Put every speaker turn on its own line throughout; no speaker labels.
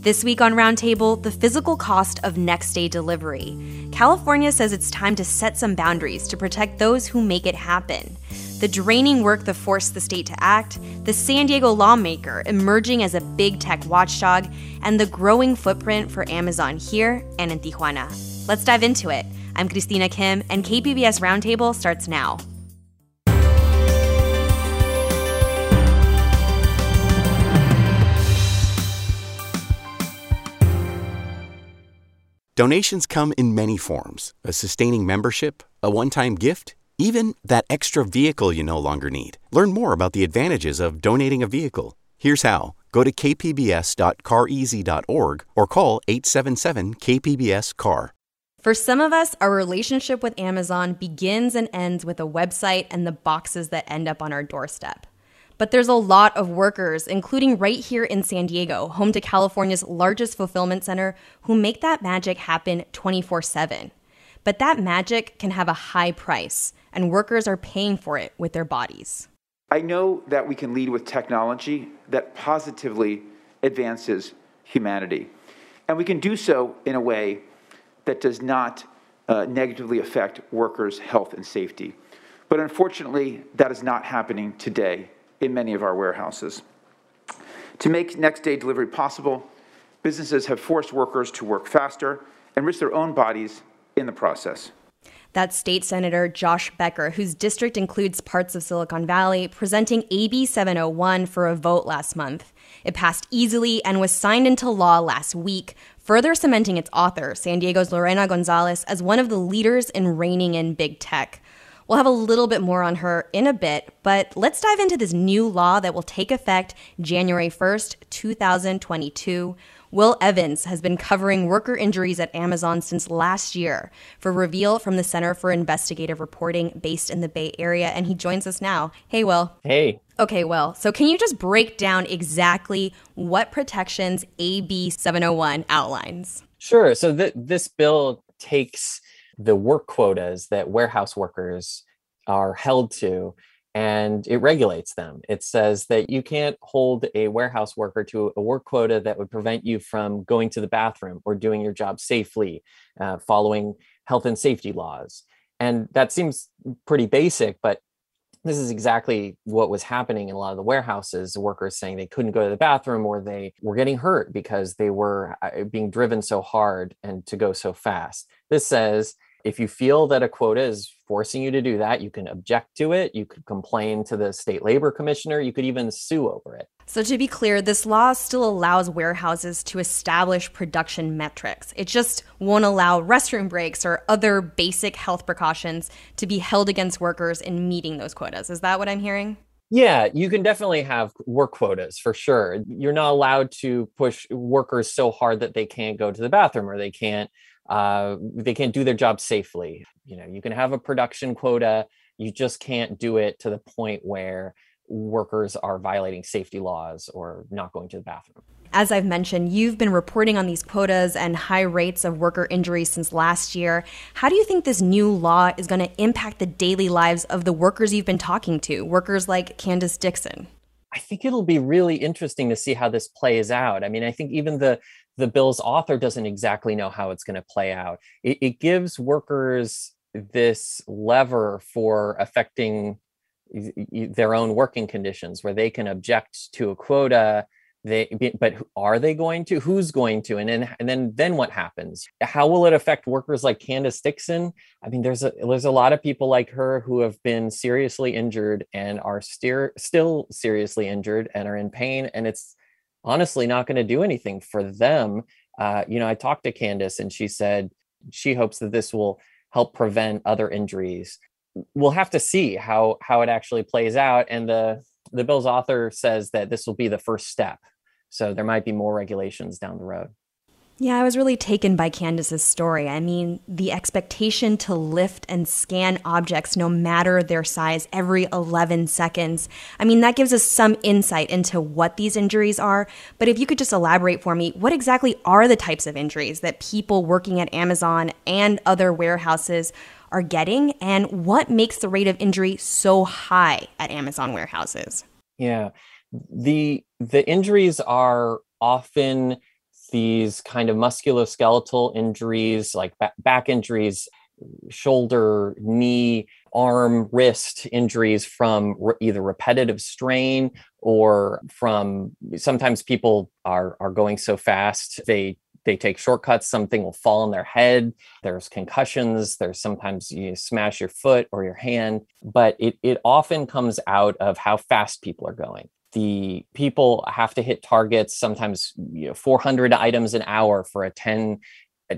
This week on Roundtable, the physical cost of next day delivery. California says it's time to set some boundaries to protect those who make it happen. The draining work that forced the state to act, the San Diego lawmaker emerging as a big tech watchdog, and the growing footprint for Amazon here and in Tijuana. Let's dive into it. I'm Christina Kim, and KPBS Roundtable starts now.
Donations come in many forms a sustaining membership, a one time gift, even that extra vehicle you no longer need. Learn more about the advantages of donating a vehicle. Here's how go to kpbs.careasy.org or call 877 KPBS CAR.
For some of us, our relationship with Amazon begins and ends with a website and the boxes that end up on our doorstep. But there's a lot of workers, including right here in San Diego, home to California's largest fulfillment center, who make that magic happen 24 7. But that magic can have a high price, and workers are paying for it with their bodies.
I know that we can lead with technology that positively advances humanity. And we can do so in a way that does not uh, negatively affect workers' health and safety. But unfortunately, that is not happening today in many of our warehouses. To make next day delivery possible, businesses have forced workers to work faster and risk their own bodies in the process.
That's State Senator Josh Becker, whose district includes parts of Silicon Valley, presenting AB 701 for a vote last month. It passed easily and was signed into law last week, further cementing its author, San Diego's Lorena Gonzalez, as one of the leaders in reining in big tech. We'll have a little bit more on her in a bit, but let's dive into this new law that will take effect January 1st, 2022. Will Evans has been covering worker injuries at Amazon since last year for Reveal from the Center for Investigative Reporting based in the Bay Area, and he joins us now. Hey, Will.
Hey.
Okay, Will. So, can you just break down exactly what protections AB 701 outlines?
Sure. So, th- this bill takes the work quotas that warehouse workers are held to and it regulates them. It says that you can't hold a warehouse worker to a work quota that would prevent you from going to the bathroom or doing your job safely, uh, following health and safety laws. And that seems pretty basic, but this is exactly what was happening in a lot of the warehouses workers saying they couldn't go to the bathroom or they were getting hurt because they were uh, being driven so hard and to go so fast this says if you feel that a quota is forcing you to do that, you can object to it. You could complain to the state labor commissioner. You could even sue over it.
So, to be clear, this law still allows warehouses to establish production metrics. It just won't allow restroom breaks or other basic health precautions to be held against workers in meeting those quotas. Is that what I'm hearing?
Yeah, you can definitely have work quotas for sure. You're not allowed to push workers so hard that they can't go to the bathroom or they can't uh, they can't do their job safely. You know, you can have a production quota, you just can't do it to the point where workers are violating safety laws or not going to the bathroom.
As I've mentioned, you've been reporting on these quotas and high rates of worker injuries since last year. How do you think this new law is going to impact the daily lives of the workers you've been talking to, workers like Candace Dixon?
I think it'll be really interesting to see how this plays out. I mean, I think even the the bill's author doesn't exactly know how it's going to play out. It, it gives workers this lever for affecting their own working conditions where they can object to a quota they but are they going to who's going to and then and then then what happens how will it affect workers like candace dixon i mean there's a there's a lot of people like her who have been seriously injured and are steer, still seriously injured and are in pain and it's honestly not going to do anything for them. Uh, you know, I talked to Candace and she said she hopes that this will help prevent other injuries. We'll have to see how how it actually plays out. And the the bill's author says that this will be the first step. So there might be more regulations down the road.
Yeah, I was really taken by Candace's story. I mean, the expectation to lift and scan objects no matter their size every 11 seconds. I mean, that gives us some insight into what these injuries are. But if you could just elaborate for me, what exactly are the types of injuries that people working at Amazon and other warehouses are getting? And what makes the rate of injury so high at Amazon warehouses?
Yeah. The the injuries are often these kind of musculoskeletal injuries, like back injuries, shoulder, knee, arm, wrist injuries from re- either repetitive strain or from sometimes people are are going so fast they they take shortcuts something will fall on their head there's concussions there's sometimes you smash your foot or your hand but it, it often comes out of how fast people are going. The people have to hit targets sometimes you know 400 items an hour for a 10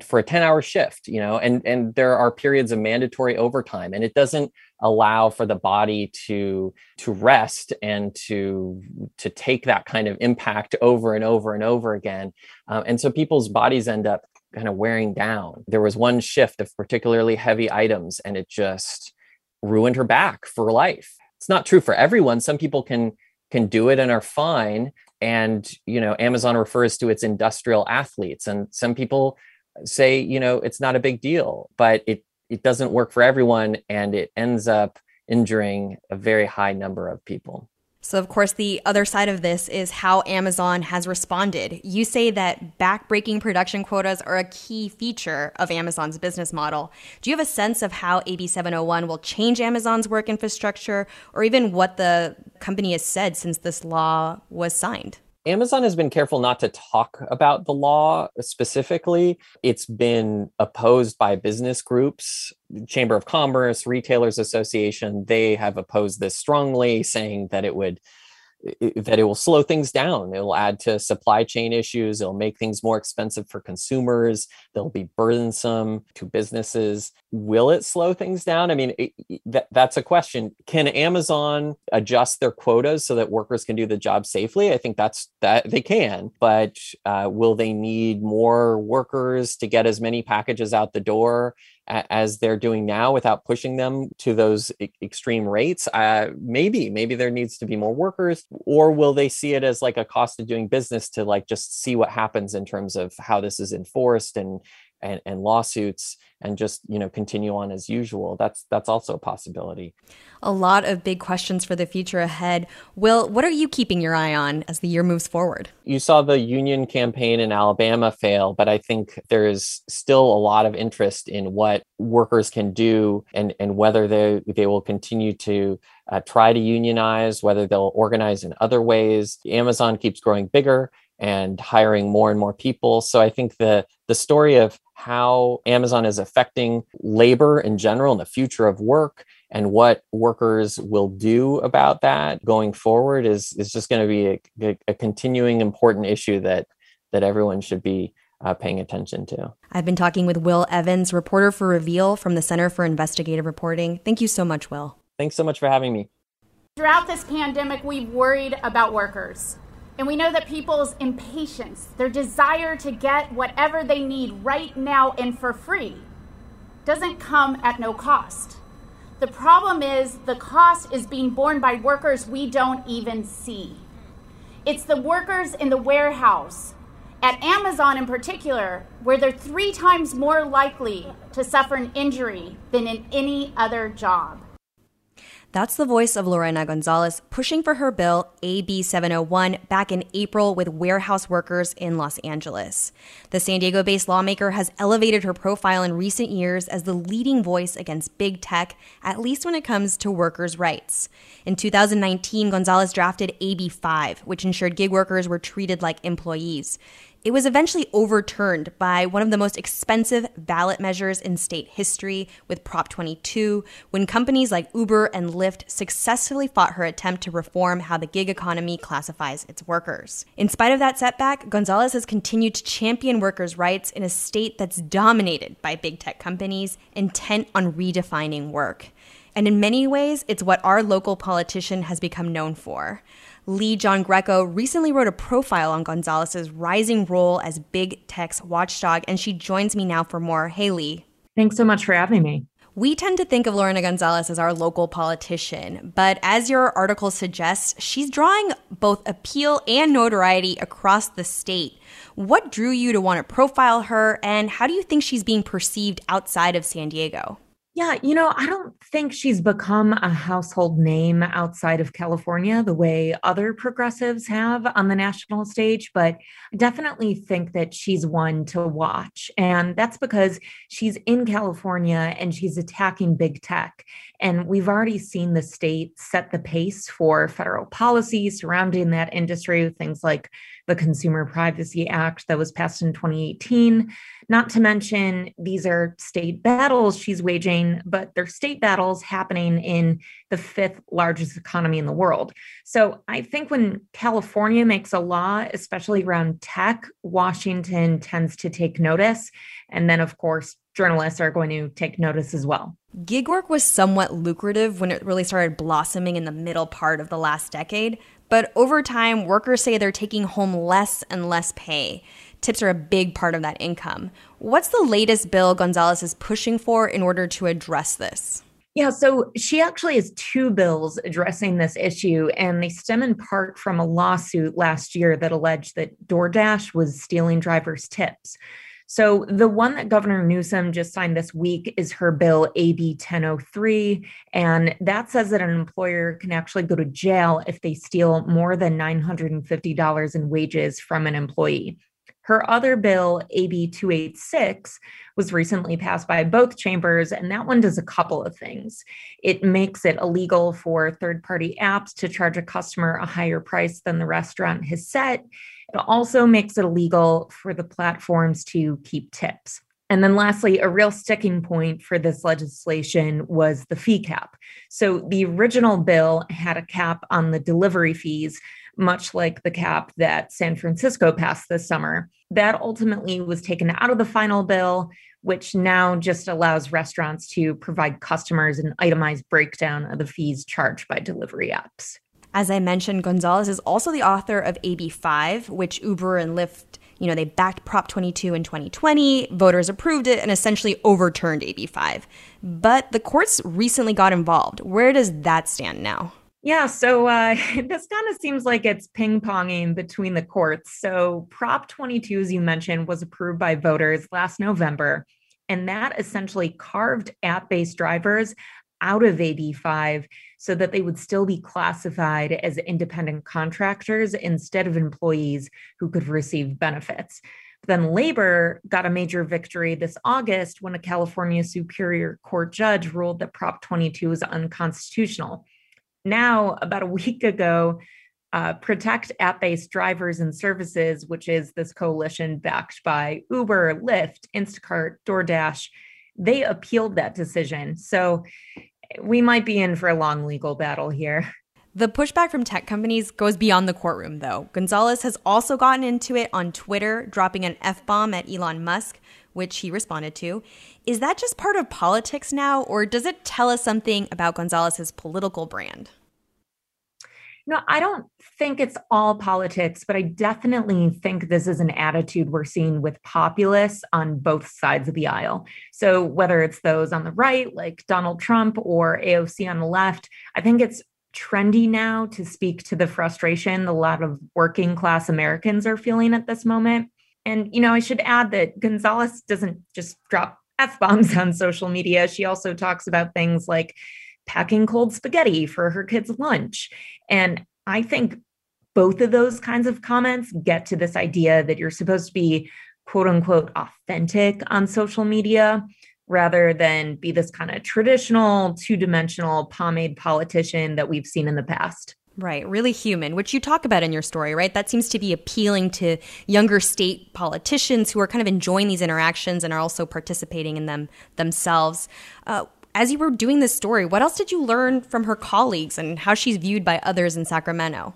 for a 10 hour shift you know and and there are periods of mandatory overtime and it doesn't allow for the body to to rest and to to take that kind of impact over and over and over again. Um, and so people's bodies end up kind of wearing down. There was one shift of particularly heavy items and it just ruined her back for life. It's not true for everyone. Some people can can do it and are fine. And you know amazon refers to its industrial athletes and some people say you know it's not a big deal but it it doesn't work for everyone and it ends up injuring a very high number of people
so, of course, the other side of this is how Amazon has responded. You say that backbreaking production quotas are a key feature of Amazon's business model. Do you have a sense of how AB 701 will change Amazon's work infrastructure or even what the company has said since this law was signed?
Amazon has been careful not to talk about the law specifically. It's been opposed by business groups, Chamber of Commerce, Retailers Association. They have opposed this strongly, saying that it would that it will slow things down. It'll add to supply chain issues. It'll make things more expensive for consumers. They'll be burdensome to businesses. Will it slow things down? I mean, that, that's a question. Can Amazon adjust their quotas so that workers can do the job safely? I think that's that they can, but uh, will they need more workers to get as many packages out the door as they're doing now without pushing them to those extreme rates uh, maybe maybe there needs to be more workers or will they see it as like a cost of doing business to like just see what happens in terms of how this is enforced and and, and lawsuits and just you know continue on as usual that's that's also a possibility.
A lot of big questions for the future ahead. Will what are you keeping your eye on as the year moves forward?
You saw the union campaign in alabama fail but i think there is still a lot of interest in what workers can do and and whether they they will continue to uh, try to unionize whether they'll organize in other ways. Amazon keeps growing bigger and hiring more and more people. So I think the the story of how Amazon is affecting labor in general and the future of work and what workers will do about that going forward is is just going to be a, a, continuing important issue that that everyone should be uh, paying attention to.
I've been talking with Will Evans, reporter for Reveal from the Center for Investigative Reporting. Thank you so much, Will.
Thanks so much for having me.
Throughout this pandemic, we've worried about workers. And we know that people's impatience, their desire to get whatever they need right now and for free, doesn't come at no cost. The problem is the cost is being borne by workers we don't even see. It's the workers in the warehouse, at Amazon in particular, where they're three times more likely to suffer an injury than in any other job.
That's the voice of Lorena Gonzalez pushing for her bill AB 701 back in April with warehouse workers in Los Angeles. The San Diego based lawmaker has elevated her profile in recent years as the leading voice against big tech, at least when it comes to workers' rights. In 2019, Gonzalez drafted AB 5, which ensured gig workers were treated like employees. It was eventually overturned by one of the most expensive ballot measures in state history with Prop 22, when companies like Uber and Lyft successfully fought her attempt to reform how the gig economy classifies its workers. In spite of that setback, Gonzalez has continued to champion workers' rights in a state that's dominated by big tech companies intent on redefining work. And in many ways, it's what our local politician has become known for. Lee John Greco recently wrote a profile on Gonzalez's rising role as big tech's watchdog, and she joins me now for more. Hey, Lee.
Thanks so much for having me.
We tend to think of Lorena Gonzalez as our local politician, but as your article suggests, she's drawing both appeal and notoriety across the state. What drew you to want to profile her, and how do you think she's being perceived outside of San Diego?
Yeah, you know, I don't think she's become a household name outside of California the way other progressives have on the national stage, but I definitely think that she's one to watch. And that's because she's in California and she's attacking big tech. And we've already seen the state set the pace for federal policy surrounding that industry things like the Consumer Privacy Act that was passed in 2018. Not to mention, these are state battles she's waging, but they're state battles happening in the fifth largest economy in the world. So I think when California makes a law, especially around tech, Washington tends to take notice. And then, of course, journalists are going to take notice as well.
Gig work was somewhat lucrative when it really started blossoming in the middle part of the last decade, but over time, workers say they're taking home less and less pay. Tips are a big part of that income. What's the latest bill Gonzalez is pushing for in order to address this?
Yeah, so she actually has two bills addressing this issue, and they stem in part from a lawsuit last year that alleged that DoorDash was stealing drivers' tips. So the one that Governor Newsom just signed this week is her bill AB 1003. And that says that an employer can actually go to jail if they steal more than $950 in wages from an employee. Her other bill, AB 286, was recently passed by both chambers, and that one does a couple of things. It makes it illegal for third party apps to charge a customer a higher price than the restaurant has set. It also makes it illegal for the platforms to keep tips. And then, lastly, a real sticking point for this legislation was the fee cap. So, the original bill had a cap on the delivery fees, much like the cap that San Francisco passed this summer. That ultimately was taken out of the final bill, which now just allows restaurants to provide customers an itemized breakdown of the fees charged by delivery apps.
As I mentioned, Gonzalez is also the author of AB5, which Uber and Lyft, you know, they backed Prop 22 in 2020, voters approved it and essentially overturned AB5. But the courts recently got involved. Where does that stand now?
Yeah, so uh, this kind of seems like it's ping ponging between the courts. So, Prop 22, as you mentioned, was approved by voters last November, and that essentially carved app based drivers out of AB5 so that they would still be classified as independent contractors instead of employees who could receive benefits. Then labor got a major victory this August when a California Superior Court judge ruled that Prop 22 was unconstitutional. Now, about a week ago, uh, Protect App Based Drivers and Services, which is this coalition backed by Uber, Lyft, Instacart, DoorDash, they appealed that decision. So we might be in for a long legal battle here.
The pushback from tech companies goes beyond the courtroom, though. Gonzalez has also gotten into it on Twitter, dropping an F bomb at Elon Musk, which he responded to. Is that just part of politics now, or does it tell us something about Gonzalez's political brand?
No, I don't think it's all politics, but I definitely think this is an attitude we're seeing with populists on both sides of the aisle. So, whether it's those on the right, like Donald Trump, or AOC on the left, I think it's trendy now to speak to the frustration a lot of working class Americans are feeling at this moment. And, you know, I should add that Gonzalez doesn't just drop F bombs on social media. She also talks about things like packing cold spaghetti for her kids' lunch. And I think both of those kinds of comments get to this idea that you're supposed to be quote unquote authentic on social media rather than be this kind of traditional two dimensional pomade politician that we've seen in the past.
Right, really human, which you talk about in your story, right? That seems to be appealing to younger state politicians who are kind of enjoying these interactions and are also participating in them themselves. Uh, as you were doing this story, what else did you learn from her colleagues and how she's viewed by others in Sacramento?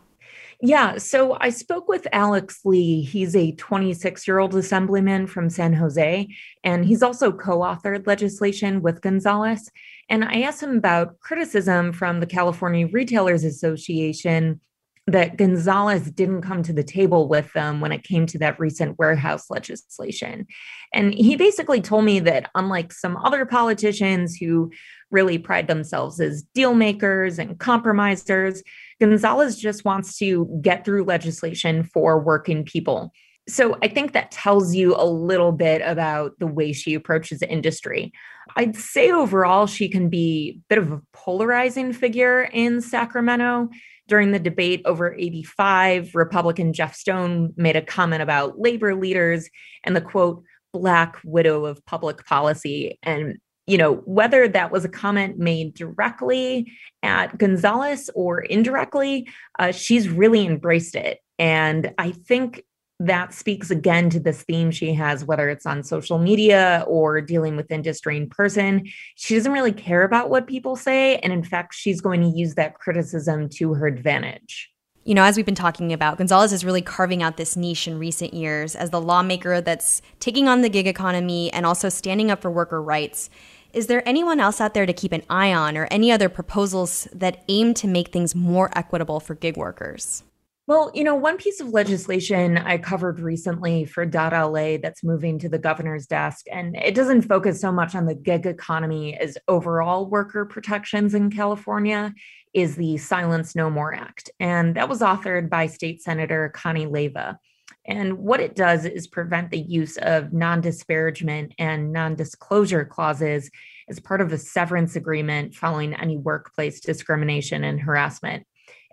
Yeah, so I spoke with Alex Lee. He's a 26 year old assemblyman from San Jose, and he's also co authored legislation with Gonzalez. And I asked him about criticism from the California Retailers Association that Gonzalez didn't come to the table with them when it came to that recent warehouse legislation. And he basically told me that, unlike some other politicians who really pride themselves as deal makers and compromisers, Gonzalez just wants to get through legislation for working people. So I think that tells you a little bit about the way she approaches industry. I'd say overall, she can be a bit of a polarizing figure in Sacramento. During the debate over AB5, Republican Jeff Stone made a comment about labor leaders and the quote, black widow of public policy. And, you know, whether that was a comment made directly at Gonzalez or indirectly, uh, she's really embraced it. And I think that speaks again to this theme she has, whether it's on social media or dealing with industry in person. She doesn't really care about what people say. And in fact, she's going to use that criticism to her advantage.
You know, as we've been talking about, Gonzalez is really carving out this niche in recent years as the lawmaker that's taking on the gig economy and also standing up for worker rights. Is there anyone else out there to keep an eye on or any other proposals that aim to make things more equitable for gig workers?
Well, you know, one piece of legislation I covered recently for .LA that's moving to the governor's desk, and it doesn't focus so much on the gig economy as overall worker protections in California, is the Silence No More Act. And that was authored by State Senator Connie Leyva. And what it does is prevent the use of non disparagement and non disclosure clauses as part of a severance agreement following any workplace discrimination and harassment.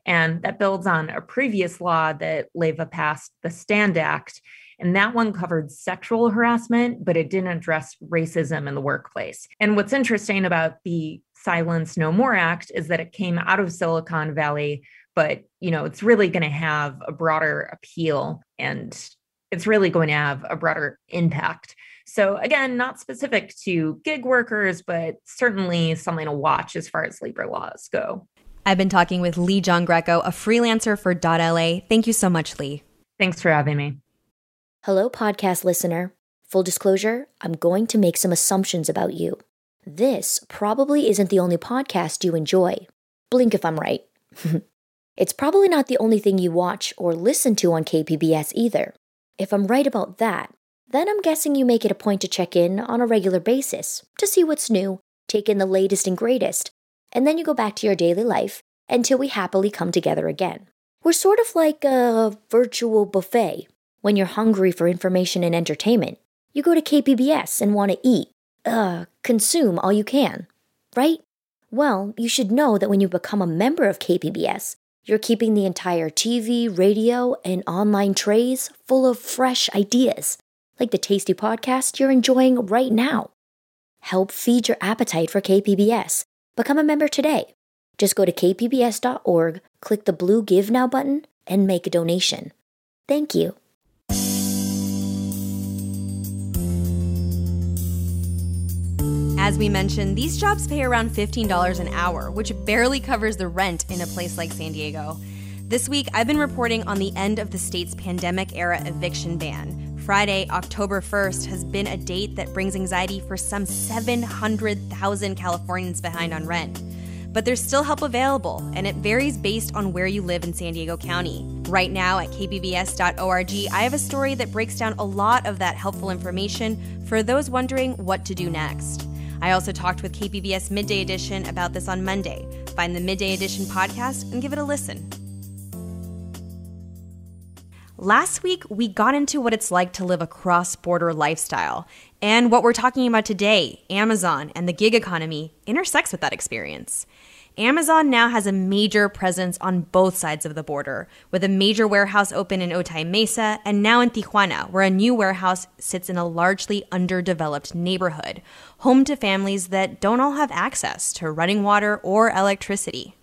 And that builds on a previous law that Leyva passed, the STAND Act. And that one covered sexual harassment, but it didn't address racism in the workplace. And what's interesting about the Silence No More Act is that it came out of Silicon Valley, but you know, it's really going to have a broader appeal and it's really going to have a broader impact. So again, not specific to gig workers, but certainly something to watch as far as labor laws go.
I've been talking with Lee John Greco, a freelancer for .la. Thank you so much, Lee.
Thanks for having me.
Hello, podcast listener. Full disclosure, I'm going to make some assumptions about you. This probably isn't the only podcast you enjoy. Blink if I'm right. it's probably not the only thing you watch or listen to on KPBS either. If I'm right about that, then I'm guessing you make it a point to check in on a regular basis to see what's new, take in the latest and greatest, and then you go back to your daily life until we happily come together again. We're sort of like a virtual buffet. When you're hungry for information and entertainment, you go to KPBS and want to eat, uh, consume all you can, right? Well, you should know that when you become a member of KPBS, you're keeping the entire TV, radio, and online trays full of fresh ideas, like the tasty podcast you're enjoying right now. Help feed your appetite for KPBS Become a member today. Just go to kpbs.org, click the blue Give Now button, and make a donation. Thank you.
As we mentioned, these jobs pay around $15 an hour, which barely covers the rent in a place like San Diego. This week, I've been reporting on the end of the state's pandemic era eviction ban, Friday, October 1st, has been a date that brings anxiety for some 700,000 Californians behind on rent. But there's still help available, and it varies based on where you live in San Diego County. Right now at kpbs.org, I have a story that breaks down a lot of that helpful information for those wondering what to do next. I also talked with KPBS Midday Edition about this on Monday. Find the Midday Edition podcast and give it a listen. Last week, we got into what it's like to live a cross border lifestyle. And what we're talking about today, Amazon and the gig economy, intersects with that experience. Amazon now has a major presence on both sides of the border, with a major warehouse open in Otay Mesa and now in Tijuana, where a new warehouse sits in a largely underdeveloped neighborhood, home to families that don't all have access to running water or electricity.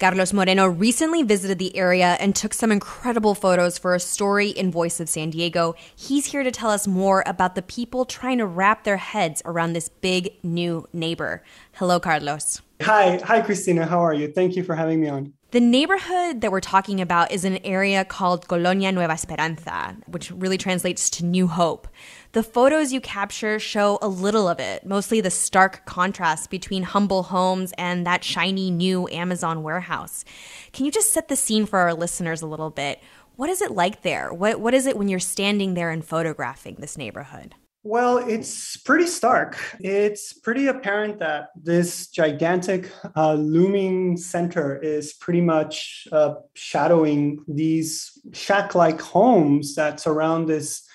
Carlos Moreno recently visited the area and took some incredible photos for a story in Voice of San Diego. He's here to tell us more about the people trying to wrap their heads around this big new neighbor. Hello, Carlos.
Hi, hi, Christina. How are you? Thank you for having me on.
The neighborhood that we're talking about is an area called Colonia Nueva Esperanza, which really translates to New Hope. The photos you capture show a little of it, mostly the stark contrast between humble homes and that shiny new Amazon warehouse. Can you just set the scene for our listeners a little bit? What is it like there? What, what is it when you're standing there and photographing this neighborhood?
Well, it's pretty stark. It's pretty apparent that this gigantic uh, looming center is pretty much uh, shadowing these shack like homes that surround this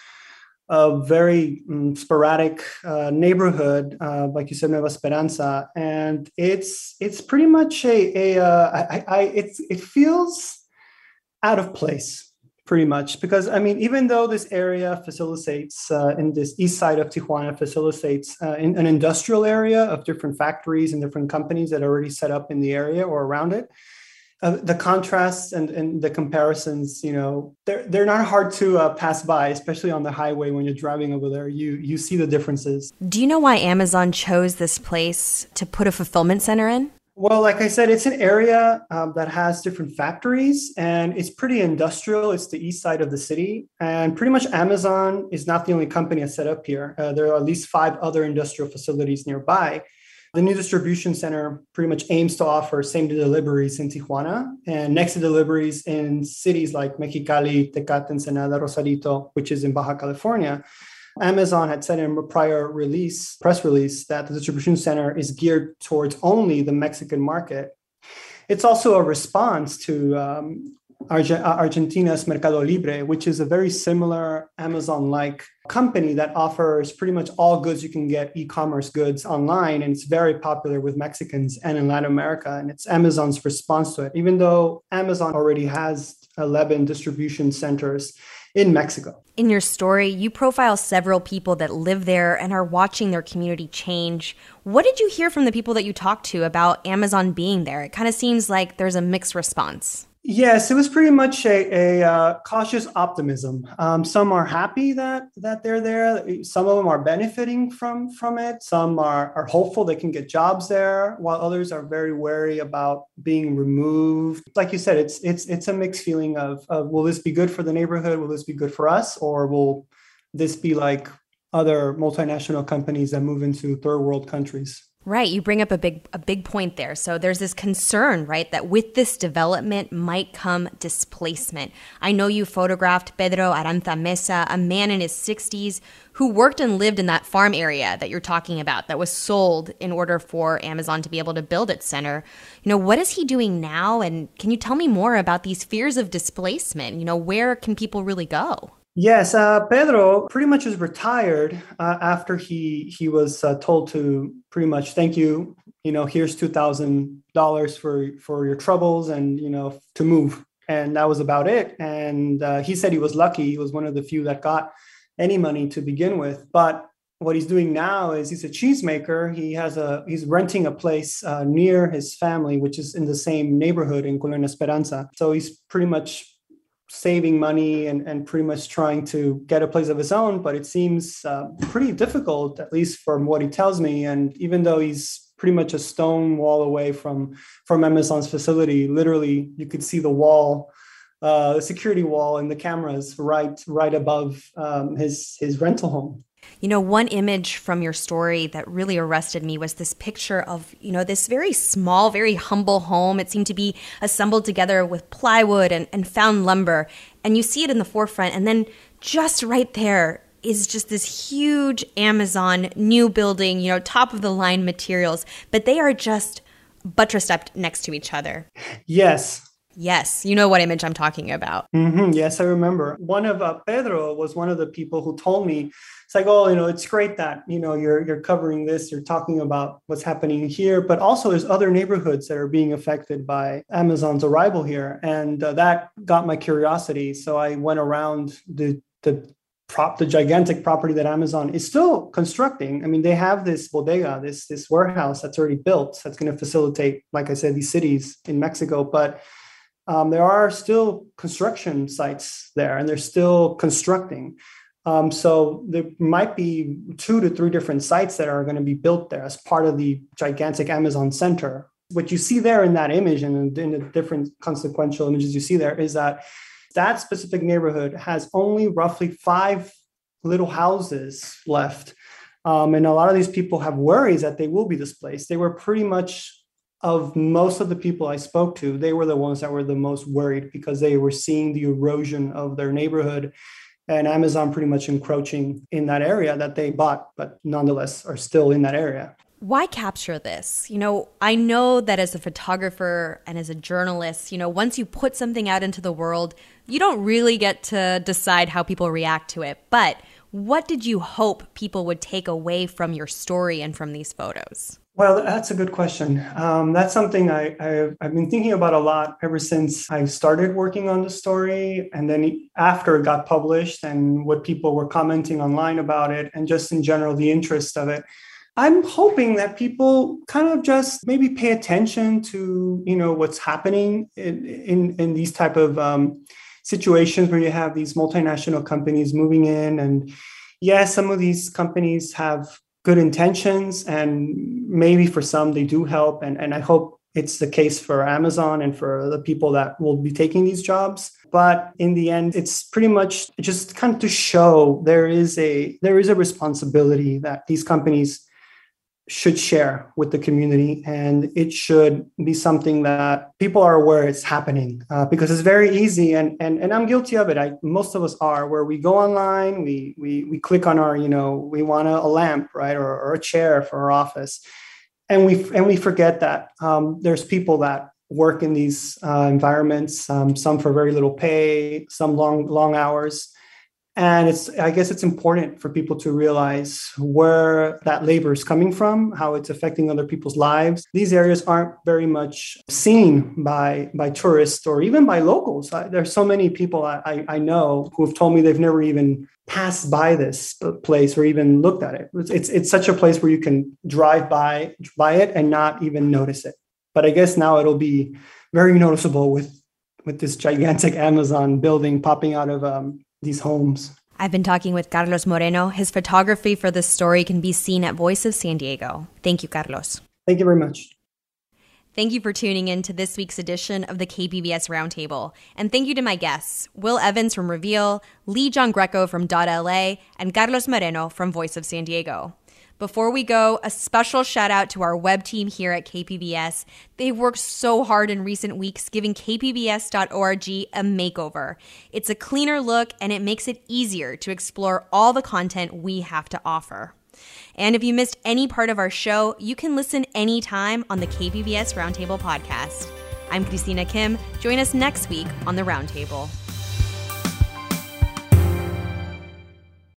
uh, very um, sporadic uh, neighborhood, uh, like you said, Nueva Esperanza. And it's it's pretty much a, a I, I, it's, it feels out of place pretty much because i mean even though this area facilitates uh, in this east side of tijuana facilitates uh, in an industrial area of different factories and different companies that are already set up in the area or around it uh, the contrasts and, and the comparisons you know they're, they're not hard to uh, pass by especially on the highway when you're driving over there. You you see the differences.
Do you know why amazon chose this place to put a fulfillment center in
well, like I said, it's an area um, that has different factories and it's pretty industrial. It's the east side of the city. And pretty much Amazon is not the only company that's set up here. Uh, there are at least five other industrial facilities nearby. The new distribution center pretty much aims to offer same day deliveries in Tijuana and next day deliveries in cities like Mexicali, Tecate, Ensenada, Rosarito, which is in Baja California. Amazon had said in a prior release, press release, that the distribution center is geared towards only the Mexican market. It's also a response to um, Argentina's Mercado Libre, which is a very similar Amazon like company that offers pretty much all goods you can get e commerce goods online. And it's very popular with Mexicans and in Latin America. And it's Amazon's response to it, even though Amazon already has 11 distribution centers in Mexico.
In your story, you profile several people that live there and are watching their community change. What did you hear from the people that you talked to about Amazon being there? It kind of seems like there's a mixed response.
Yes, it was pretty much a, a uh, cautious optimism. Um, some are happy that that they're there. Some of them are benefiting from from it. Some are are hopeful they can get jobs there, while others are very wary about being removed. Like you said, it's it's it's a mixed feeling of, of will this be good for the neighborhood? Will this be good for us, or will this be like other multinational companies that move into third world countries?
Right, you bring up a big a big point there. So there's this concern, right, that with this development might come displacement. I know you photographed Pedro Aranza Mesa, a man in his 60s who worked and lived in that farm area that you're talking about that was sold in order for Amazon to be able to build its center. You know, what is he doing now and can you tell me more about these fears of displacement? You know, where can people really go?
Yes, uh, Pedro pretty much is retired uh, after he he was uh, told to pretty much thank you. You know, here's two thousand dollars for for your troubles, and you know to move, and that was about it. And uh, he said he was lucky; he was one of the few that got any money to begin with. But what he's doing now is he's a cheesemaker. He has a he's renting a place uh, near his family, which is in the same neighborhood in Colonia Esperanza. So he's pretty much saving money and, and pretty much trying to get a place of his own, but it seems uh, pretty difficult, at least from what he tells me. And even though he's pretty much a stone wall away from from Amazon's facility, literally you could see the wall, uh, the security wall, and the cameras right right above um, his his rental home.
You know, one image from your story that really arrested me was this picture of, you know, this very small, very humble home. It seemed to be assembled together with plywood and, and found lumber. And you see it in the forefront. And then just right there is just this huge Amazon new building, you know, top of the line materials, but they are just buttressed up next to each other.
Yes.
Yes, you know what image I'm talking about.
Mm-hmm. Yes, I remember. One of uh, Pedro was one of the people who told me it's like, oh, you know, it's great that you know you're you're covering this, you're talking about what's happening here, but also there's other neighborhoods that are being affected by Amazon's arrival here, and uh, that got my curiosity. So I went around the the prop the gigantic property that Amazon is still constructing. I mean, they have this bodega, this this warehouse that's already built that's going to facilitate, like I said, these cities in Mexico, but um, there are still construction sites there and they're still constructing. Um, so there might be two to three different sites that are going to be built there as part of the gigantic Amazon center. What you see there in that image and in the different consequential images you see there is that that specific neighborhood has only roughly five little houses left. Um, and a lot of these people have worries that they will be displaced. They were pretty much of most of the people I spoke to, they were the ones that were the most worried because they were seeing the erosion of their neighborhood and Amazon pretty much encroaching in that area that they bought, but nonetheless are still in that area.
Why capture this? You know, I know that as a photographer and as a journalist, you know, once you put something out into the world, you don't really get to decide how people react to it. But what did you hope people would take away from your story and from these photos?
Well, that's a good question. Um, that's something I, I've, I've, been thinking about a lot ever since I started working on the story. And then after it got published and what people were commenting online about it, and just in general, the interest of it. I'm hoping that people kind of just maybe pay attention to, you know, what's happening in, in, in these type of um, situations where you have these multinational companies moving in. And yes, some of these companies have good intentions and maybe for some they do help and, and i hope it's the case for amazon and for the people that will be taking these jobs. But in the end it's pretty much just kind of to show there is a there is a responsibility that these companies should share with the community and it should be something that people are aware it's happening uh, because it's very easy and, and and i'm guilty of it. I, most of us are where we go online we we, we click on our you know we want a, a lamp right or, or, a chair for our office and we and we forget that um, there's people that work in these uh, environments um, some for very little pay some long long hours and it's i guess it's important for people to realize where that labor is coming from how it's affecting other people's lives. These areas aren't very much seen by by tourists or even by locals. I, there's so many people I, I know who have told me they've never even passed by this place or even looked at it. It's, it's, it's such a place where you can drive by by it and not even notice it. But i guess now it'll be very noticeable with with this gigantic amazon building popping out of um, these homes.
I've been talking with Carlos Moreno. His photography for this story can be seen at Voice of San Diego. Thank you, Carlos.
Thank you very much.
Thank you for tuning in to this week's edition of the KPBS Roundtable. And thank you to my guests, Will Evans from Reveal, Lee John Greco from Dot .LA, and Carlos Moreno from Voice of San Diego. Before we go, a special shout out to our web team here at KPBS. They've worked so hard in recent weeks giving kpbs.org a makeover. It's a cleaner look and it makes it easier to explore all the content we have to offer. And if you missed any part of our show, you can listen anytime on the KPBS Roundtable podcast. I'm Christina Kim. Join us next week on the Roundtable.